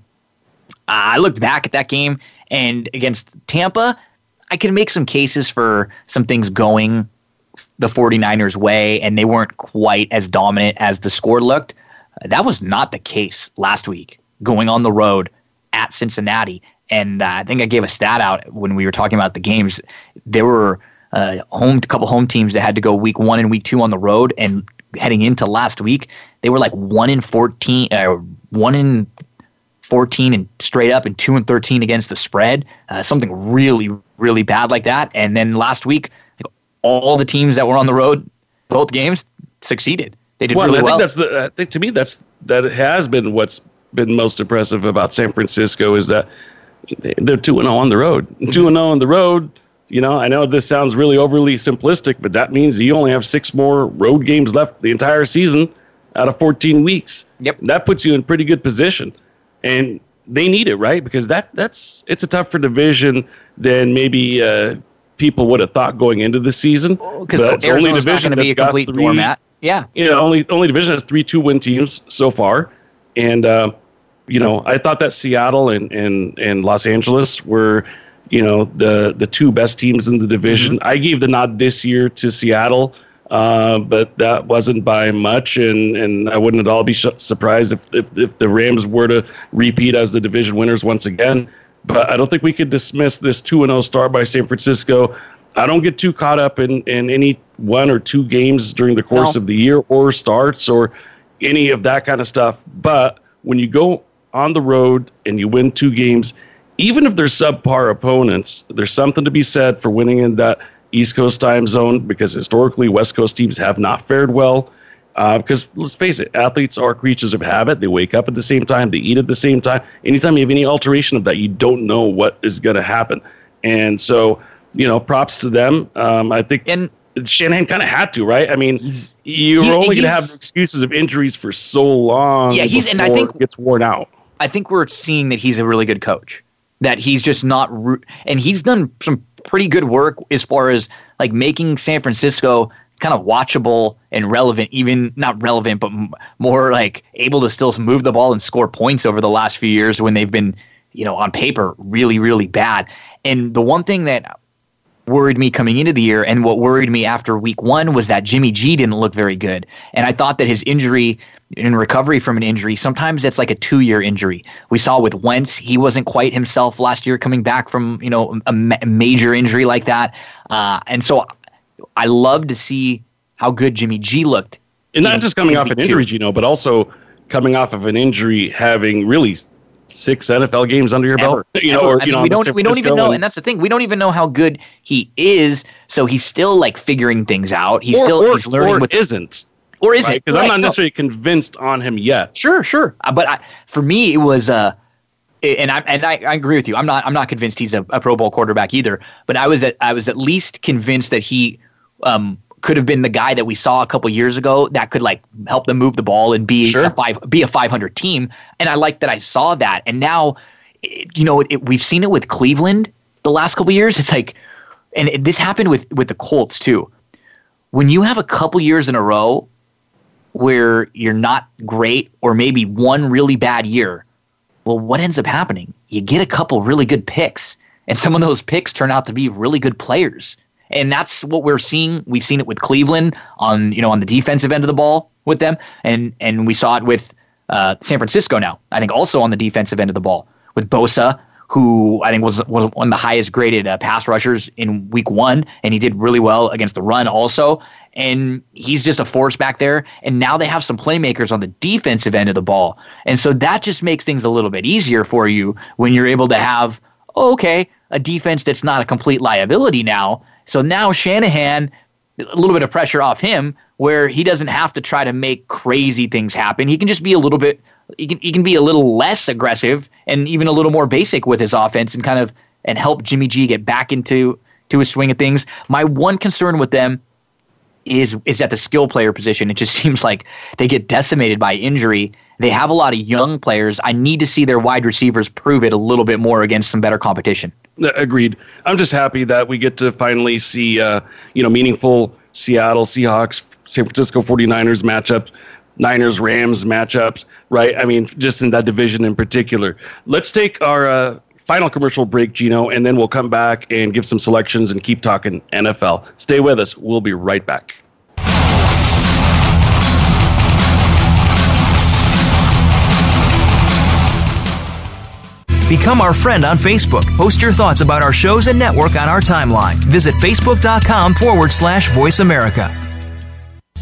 I looked back at that game and against Tampa, I can make some cases for some things going the 49ers way and they weren't quite as dominant as the score looked. That was not the case last week going on the road at Cincinnati. And uh, I think I gave a stat out when we were talking about the games. There were uh, home a couple home teams that had to go week one and week two on the road, and heading into last week, they were like one in fourteen, uh, one in 14 and straight up and 2 and 13 against the spread, uh, something really, really bad like that. And then last week, all the teams that were on the road, both games, succeeded. They did well, really I well. Think that's the, I think to me, that's that has been what's been most impressive about San Francisco is that they're 2 0 on the road. 2 0 on the road. You know, I know this sounds really overly simplistic, but that means you only have six more road games left the entire season out of 14 weeks. Yep. That puts you in pretty good position and they need it, right? Because that that's it's a tougher division than maybe uh, people would have thought going into the season. Because well, it's only division to be a complete three, format. Yeah, you know, only only division has three two win teams so far, and uh, you know, I thought that Seattle and and and Los Angeles were. You know the the two best teams in the division. Mm-hmm. I gave the nod this year to Seattle uh, but that wasn't by much, and, and I wouldn't at all be sh- surprised if, if, if the Rams were to repeat as the division winners once again. But I don't think we could dismiss this 2 and 0 start by San Francisco. I don't get too caught up in, in any one or two games during the course no. of the year or starts or any of that kind of stuff. But when you go on the road and you win two games, even if they're subpar opponents, there's something to be said for winning in that East Coast time zone because historically West Coast teams have not fared well. Uh, because let's face it, athletes are creatures of habit. They wake up at the same time, they eat at the same time. Anytime you have any alteration of that, you don't know what is going to happen. And so, you know, props to them. Um, I think and Shanahan kind of had to, right? I mean, you're only going to have excuses of injuries for so long. Yeah, he's and I think it gets worn out. I think we're seeing that he's a really good coach. That he's just not, and he's done some pretty good work as far as like making San Francisco kind of watchable and relevant, even not relevant, but m- more like able to still move the ball and score points over the last few years when they've been, you know, on paper really, really bad. And the one thing that worried me coming into the year and what worried me after week one was that Jimmy G didn't look very good. And I thought that his injury in recovery from an injury, sometimes it's like a two year injury. We saw with Wentz, he wasn't quite himself last year coming back from, you know, a ma- major injury like that. Uh, and so I love to see how good Jimmy G looked. And not just coming off an injury, you know, but also coming off of an injury, having really six NFL games under your Ever. belt. You know, or, you know, we don't we don't even know, and, and, that's the thing. We don't even know how good he is. So he's still like figuring things out. He's or, still or, he's learning. Or with, isn't or is it? Because I'm Right, not no. necessarily convinced on him yet. Sure, sure. Uh, But I, for me, it was uh, and I and I, I agree with you. I'm not I'm not convinced he's a, a Pro Bowl quarterback either. But I was at I was at least convinced that he um, could have been the guy that we saw a couple years ago that could like help them move the ball and be Sure. a five be a 500 team. And I like that I saw that. And now, it, you know, it, it, we've seen it with Cleveland the last couple years. It's like, and it, this happened with with the Colts too. When you have a couple years in a row where you're not great or maybe one really bad year, well, what ends up happening? You get a couple really good picks, and some of those picks turn out to be really good players. And that's what we're seeing. We've seen it with Cleveland on you know on the defensive end of the ball with them, and and we saw it with uh, San Francisco now. I think also on the defensive end of the ball with Bosa, who I think was was one of the highest graded uh, pass rushers in Week One, and he did really well against the run also. And he's just a force back there. And now they have some playmakers on the defensive end of the ball, and so that just makes things a little bit easier for you when you're able to have oh, okay a defense that's not a complete liability now. So now Shanahan a little bit of pressure off him where he doesn't have to try to make crazy things happen. He can just be a little bit he can he can be a little less aggressive and even a little more basic with his offense and kind of and help Jimmy G get back into to his swing of things. My one concern with them is is at the skill player position. It just seems like they get decimated by injury. They have a lot of young players. I need to see their wide receivers prove it a little bit more against some better competition. Uh, Agreed. I'm just happy that we get to finally see, uh, you know, meaningful Seattle Seahawks, San Francisco 49ers matchups, Niners Rams matchups, right? I mean, just in that division in particular. Let's take our uh, final commercial break, Gino, and then we'll come back and give some selections and keep talking NFL. Stay with us. We'll be right back. Become our friend on Facebook. Post your thoughts about our shows and network on our timeline. Visit facebook.com forward slash voice America.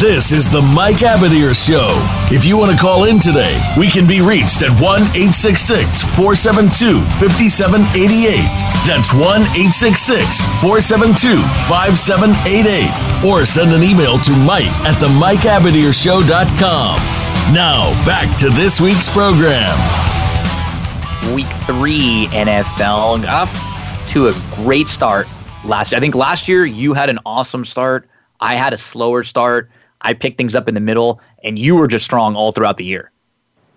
This is the Mike Abadir Show. If you want to call in today, we can be reached at 1 866 472 5788. That's 1 866 472 5788. Or send an email to Mike at the Mike MikeAbadirshow.com. Now, back to this week's program. week three NFL off to a great start last year. I think last year you had an awesome start. I had a slower start. I picked things up in the middle, and you were just strong all throughout the year.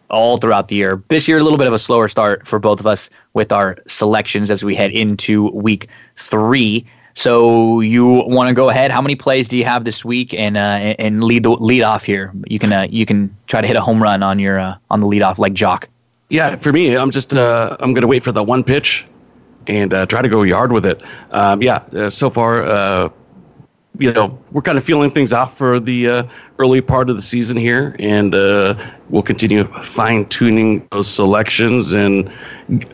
All throughout the year. This year, a little bit of a slower start for both of us with our selections as we head into week three. So you want to go ahead? How many plays do you have this week, and uh, and lead the lead off here? You can uh, you can try to hit a home run on your uh, on the lead off like Jock. Yeah, for me, I'm just uh, I'm gonna wait for the one pitch and uh, try to go yard with it. Um, yeah, uh, so far, uh, you know, we're kind of feeling things out for the uh, early part of the season here, and uh, we'll continue fine tuning those selections and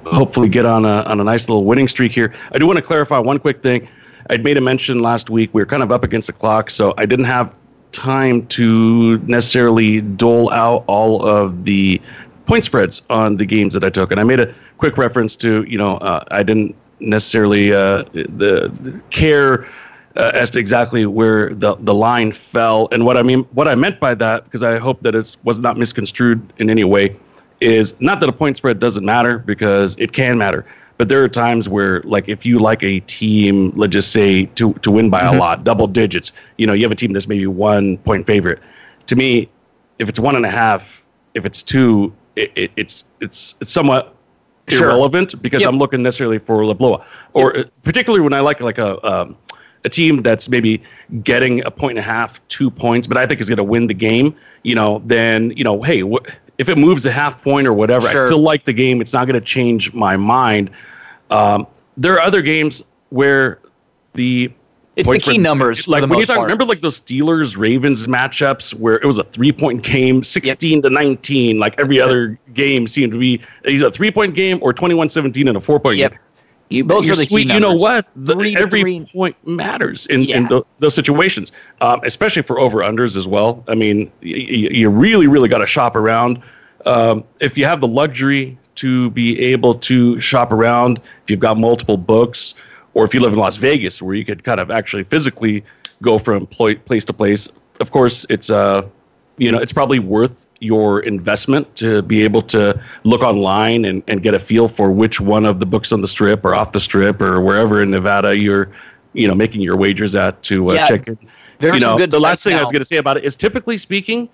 hopefully get on a on a nice little winning streak here. I do want to clarify one quick thing. I'd made a mention last week. We were kind of up against the clock, so I didn't have time to necessarily dole out all of the point spreads on the games that I took. And I made a quick reference to, you know, uh, I didn't necessarily uh, the care uh, as to exactly where the, the line fell. And what I mean, what I meant by that, because I hope that it was not misconstrued in any way, is not that a point spread doesn't matter because it can matter. But there are times where, like, if you like a team, let's just say to to win by mm-hmm. a lot, double digits, you know, you have a team that's maybe one point favorite. To me, if it's one and a half, if it's two, it, it, it's it's it's somewhat sure. irrelevant because yep. I'm looking necessarily for LeBlois, or yep. particularly when I like like a um, a team that's maybe getting a point and a half, two points, but I think is going to win the game. You know, then you know, hey, wh- if it moves a half point or whatever, sure. I still like the game. It's not going to change my mind. Um, there are other games where the it's the key numbers. Like when you talk, remember like those Steelers Ravens matchups where it was a three point game, sixteen yep. to nineteen. Like every other game seemed to be either a three point game or 21-17 and a four point yep. game. You, those are the sweet, You know what? The, every three. point matters in, yeah. in the, those situations, um, especially for over unders as well. I mean, y- you really, really got to shop around. Um, if you have the luxury to be able to shop around, if you've got multiple books, or if you live in Las Vegas, where you could kind of actually physically go from place to place. Of course, it's uh, you know, it's probably worth your investment to be able to look online and, and get a feel for which one of the books on the strip or off the strip or wherever in Nevada you're, you know, making your wagers at to uh, yeah, check it. You know, the last thing now. I was going to say about it is typically speaking,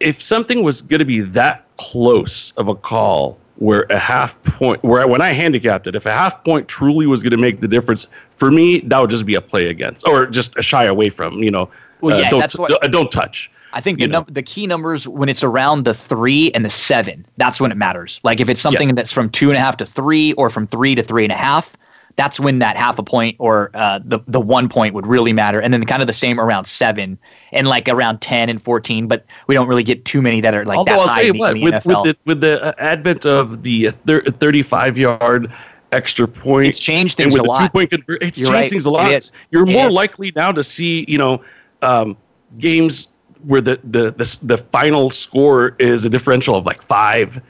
if something was going to be that close of a call where a half point where when I handicapped it, if a half point truly was going to make the difference for me, that would just be a play against or just a shy away from. You know, well, yeah, uh, don't, what, don't touch. I think the num- the key numbers when it's around the three and the seven, that's when it matters. Like if it's something yes. that's from two and a half to three or from three to three and a half, that's when that half a point or uh, the the one point would really matter. And then kind of the same around seven and like around ten and fourteen. But we don't really get too many that are like Although that I'll high tell you what, in with, with, the, with the uh, advent of the thirty-five yard extra point, it's changed things a lot. Two point conver- it's You're changed right. things a lot. You're it more is. likely now to see you know um, games where the, the the the final score is a differential of like five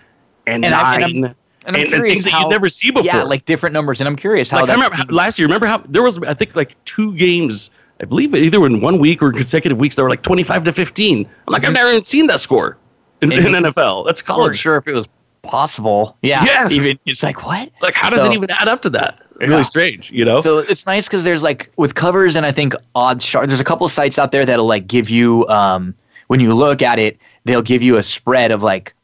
and, and 9 I, and, I'm, and, I'm and, and things how, that you never see before. Yeah, like different numbers. And I'm curious how. Like I remember how, last year. Remember how there was I think like two games. I believe either in one week or consecutive weeks that were like 25 to 15. I'm like, I've mm-hmm. never even seen that score in, in NFL. That's college. sure if it was possible. Yeah. Yeah. Even it's like what? Like how does so, it even add up to that? Yeah. Really strange, you know. So it's nice because there's like with covers and I think Odds Shark. There's a couple of sites out there that'll like give you um when you look at it, they'll give you a spread of like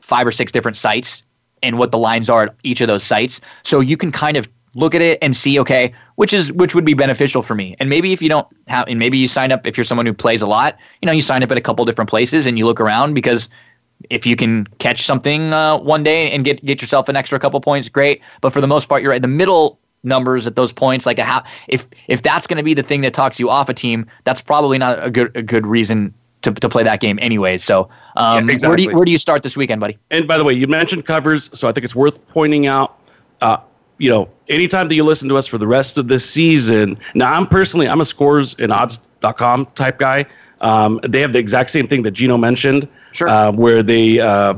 five or six different sites and what the lines are at each of those sites. So you can kind of look at it and see, okay, which is which would be beneficial for me. And maybe if you don't have, and maybe you sign up if you're someone who plays a lot, you know, you sign up at a couple different places and you look around because if you can catch something uh, one day and get get yourself an extra couple points, great. But for the most part, you're right. The middle numbers at those points, like a half, if if that's going to be the thing that talks you off a team, that's probably not a good a good reason to, to play that game anyway. So, um, yeah, exactly. where, do you, where do you start this weekend, buddy? And by the way, you mentioned covers, so I think it's worth pointing out. Uh, you know, anytime that you listen to us for the rest of this season. Now, I'm personally, I'm a scores and odds.com type guy. Um, they have the exact same thing that Gino mentioned, sure. uh, where they, uh,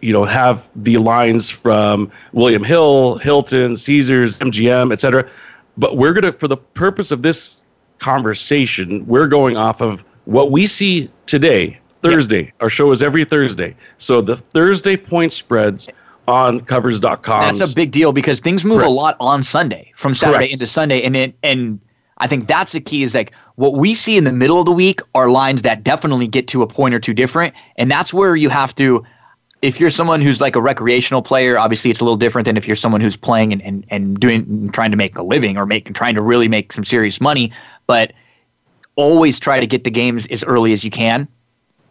you know, have the lines from William Hill, Hilton, Caesars, MGM, etc. But we're gonna, for the purpose of this conversation, we're going off of what we see today, Thursday, yep. our show is every Thursday. So the Thursday point spreads on covers.com. That's a big deal because things move Correct. a lot on Sunday from Saturday Correct. into Sunday. And it, and I think that's the key is like what we see in the middle of the week are lines that definitely get to a point or two different. And that's where you have to, if you're someone who's like a recreational player, obviously it's a little different than if you're someone who's playing and, and, and doing, trying to make a living or make, trying to really make some serious money. But always try to get the games as early as you can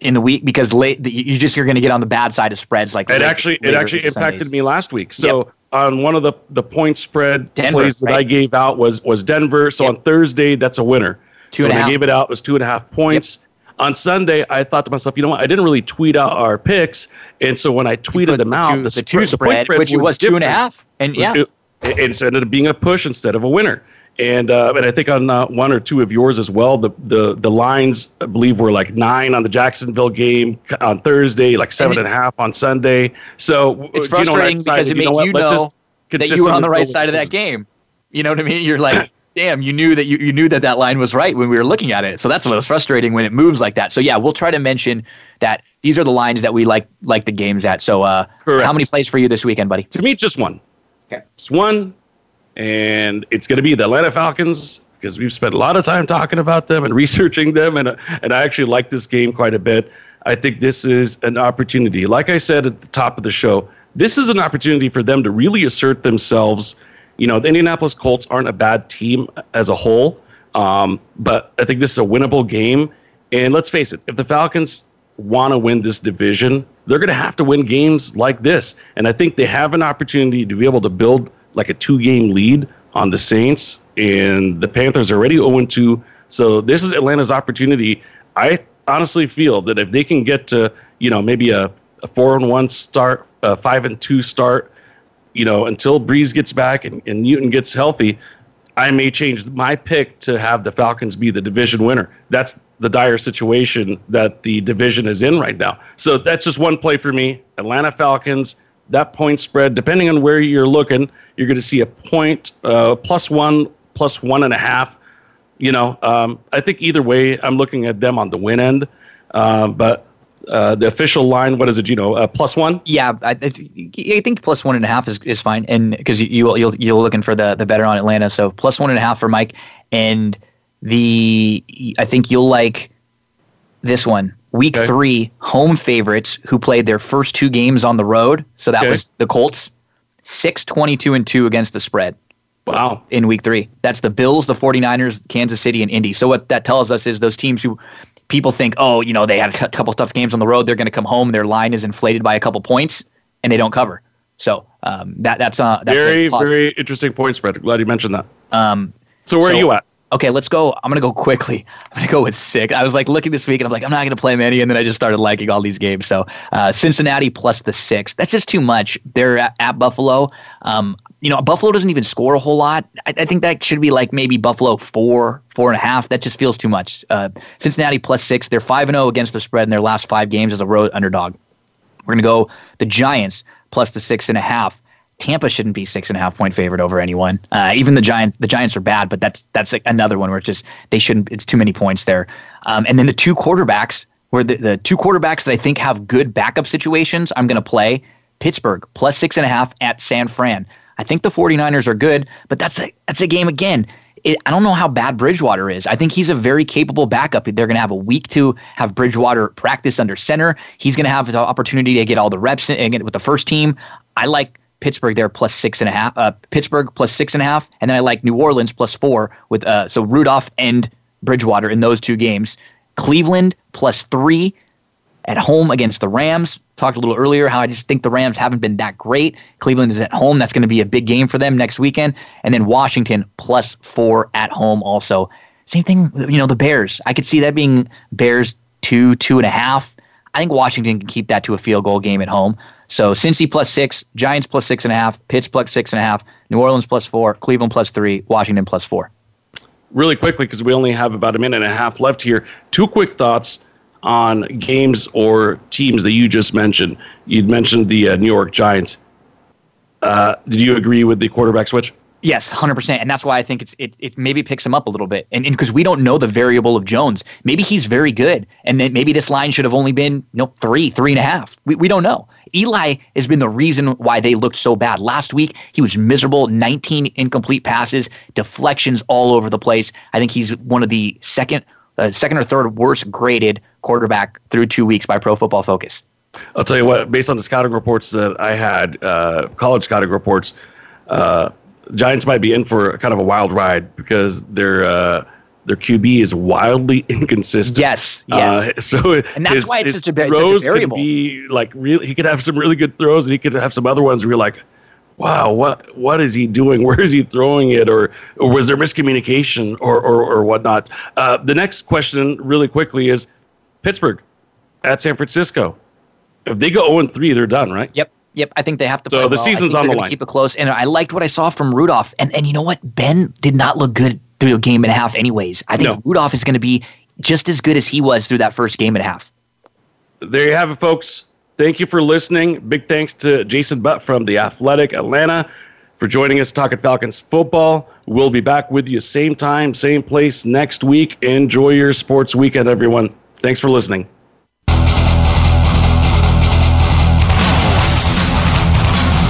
in the week because late you just you're going to get on the bad side of spreads like it actually it actually impacted Sundays. me last week so yep. on one of the the point spread Denver, plays that right? I gave out was was Denver so yep. on Thursday that's a winner two so and when I gave it out it was two and a half points yep. On Sunday I thought to myself you know what? I didn't really tweet out our picks. And so when I tweeted them out two, the, the, two spread, the which was two and a half and yeah. It, it, it ended up being a push instead of a winner. And uh, and I think on uh, one or two of yours as well, the, the the lines I believe were like nine on the Jacksonville game on Thursday, like seven and, it, and a half on Sunday. So it's frustrating you know, because it made you know, you know that you were on the right side of that game. You know what I mean? You're like, damn, you knew that you, you knew that that line was right when we were looking at it. So that's what was frustrating when it moves like that. So yeah, we'll try to mention that these are the lines that we like like the games at. So uh, how many plays for you this weekend, buddy? To me, just one. Okay, just one, and it's going to be the Atlanta Falcons because we've spent a lot of time talking about them and researching them, and and I actually like this game quite a bit. I think this is an opportunity. Like I said at the top of the show, this is an opportunity for them to really assert themselves. You know, the Indianapolis Colts aren't a bad team as a whole, um, but I think this is a winnable game. And let's face it, if the Falcons want to win this division, they're going to have to win games like this. And I think they have an opportunity to be able to build like a two game lead on the Saints. And the Panthers are already 0 2. So this is Atlanta's opportunity. I honestly feel that if they can get to, you know, maybe a, a four and one start, a five and two start, you know, until Brees gets back and, and Newton gets healthy, I may change my pick to have the Falcons be the division winner. That's the dire situation that the division is in right now. So that's just one play for me. Atlanta Falcons, that point spread, depending on where you're looking, you're going to see a point uh, plus one, plus one and a half. You know, um, I think either way, I'm looking at them on the win end. Uh, but uh, the official line, what is it? You know, uh, plus one. Yeah, I, I, think plus one and a half is, is fine, and because you, you you're, you're looking for the the better on Atlanta, so plus one and a half for Mike, and the I think you'll like this one. Week okay. three, home favorites who played their first two games on the road. So that okay. was the Colts, six twenty two and two against the spread. Wow. In week three. That's the Bills, the 49ers, Kansas City, and Indy. So what that tells us is those teams who people think, oh, you know, they had a couple tough games on the road, they're going to come home, their line is inflated by a couple points, and they don't cover. So um, that that's uh, that's very very interesting point spread. Glad you mentioned that. Um, so where so, are you at? okay, let's go. I'm gonna go quickly. I'm gonna go with six. I was like looking this week, and I'm like, I'm not gonna play many, and then I just started liking all these games. So uh, Cincinnati plus the six. That's just too much. They're at, at Buffalo. Um, you know, Buffalo doesn't even score a whole lot. I, I, think that should be like maybe Buffalo four, four and a half. That just feels too much. Uh, Cincinnati plus six. They're five and zero oh against the spread in their last five games as a road underdog. We're gonna go the Giants plus the six and a half. Tampa shouldn't be six and a half point favorite over anyone. Uh, even the Giants, the Giants are bad, but that's that's like another one where it's just they shouldn't. It's too many points there. Um, and then the two quarterbacks, where the, the two quarterbacks that I think have good backup situations, I'm to play Pittsburgh plus six and a half at San Fran. I think the 49ers are good, but that's a that's a game again. It, I don't know how bad Bridgewater is. I think he's a very capable backup. They're going to have a week to have Bridgewater practice under center. He's going to have the opportunity to get all the reps in, with the first team. I like Pittsburgh there plus six and a half. Uh, Pittsburgh plus six and a half, and then I like New Orleans plus four with uh, so Rudolph and Bridgewater in those two games. Cleveland plus three at home against the Rams. Talked a little earlier how I just think the Rams haven't been that great. Cleveland is at home. That's going to be a big game for them next weekend. And then Washington plus four at home also. Same thing, you know, the Bears. I could see that being Bears two, two and a half. I think Washington can keep that to a field goal game at home. So Cincy plus six, Giants plus six and a half, Pitts plus six and a half, New Orleans plus four, Cleveland plus three, Washington plus four. Really quickly, because we only have about a minute and a half left here. Two quick thoughts on games or teams that you just mentioned. You'd mentioned the uh, New York Giants. Uh, did you agree with the quarterback switch? Yes, hundred percent, and that's why I think it's it, it maybe picks him up a little bit, and because we don't know the variable of Jones, maybe he's very good, and then maybe this line should have only been you know three, three and a half. We we don't know. Eli has been the reason why they looked so bad. Last week he was miserable, 19 incomplete passes, deflections all over the place. I think he's one of the second, uh, second or third worst graded quarterback through two weeks by Pro Football Focus. I'll tell you what, based on the scouting reports that I had, uh, college scouting reports. Uh, Giants might be in for kind of a wild ride because their uh, their QB is wildly inconsistent. Yes, yes. Uh, so and that's his, why it's such a, throws such a variable. Could be like really, he could have some really good throws, and he could have some other ones where you're like, wow, what what is he doing? Where is he throwing it? Or or was there miscommunication or or, or whatnot? Uh, the next question, really quickly, is Pittsburgh at San Francisco. If they go 0 3, they're done, right? Yep. Yep, I think they have to. So the well. season's on the line. Keep it close, and I liked what I saw from Rudolph. And and you know what, Ben did not look good through a game and a half. Anyways, I think no. Rudolph is going to be just as good as he was through that first game and a half. There you have it, folks. Thank you for listening. Big thanks to Jason Butt from the Athletic Atlanta for joining us talking Falcons football. We'll be back with you same time, same place next week. Enjoy your sports weekend, everyone. Thanks for listening.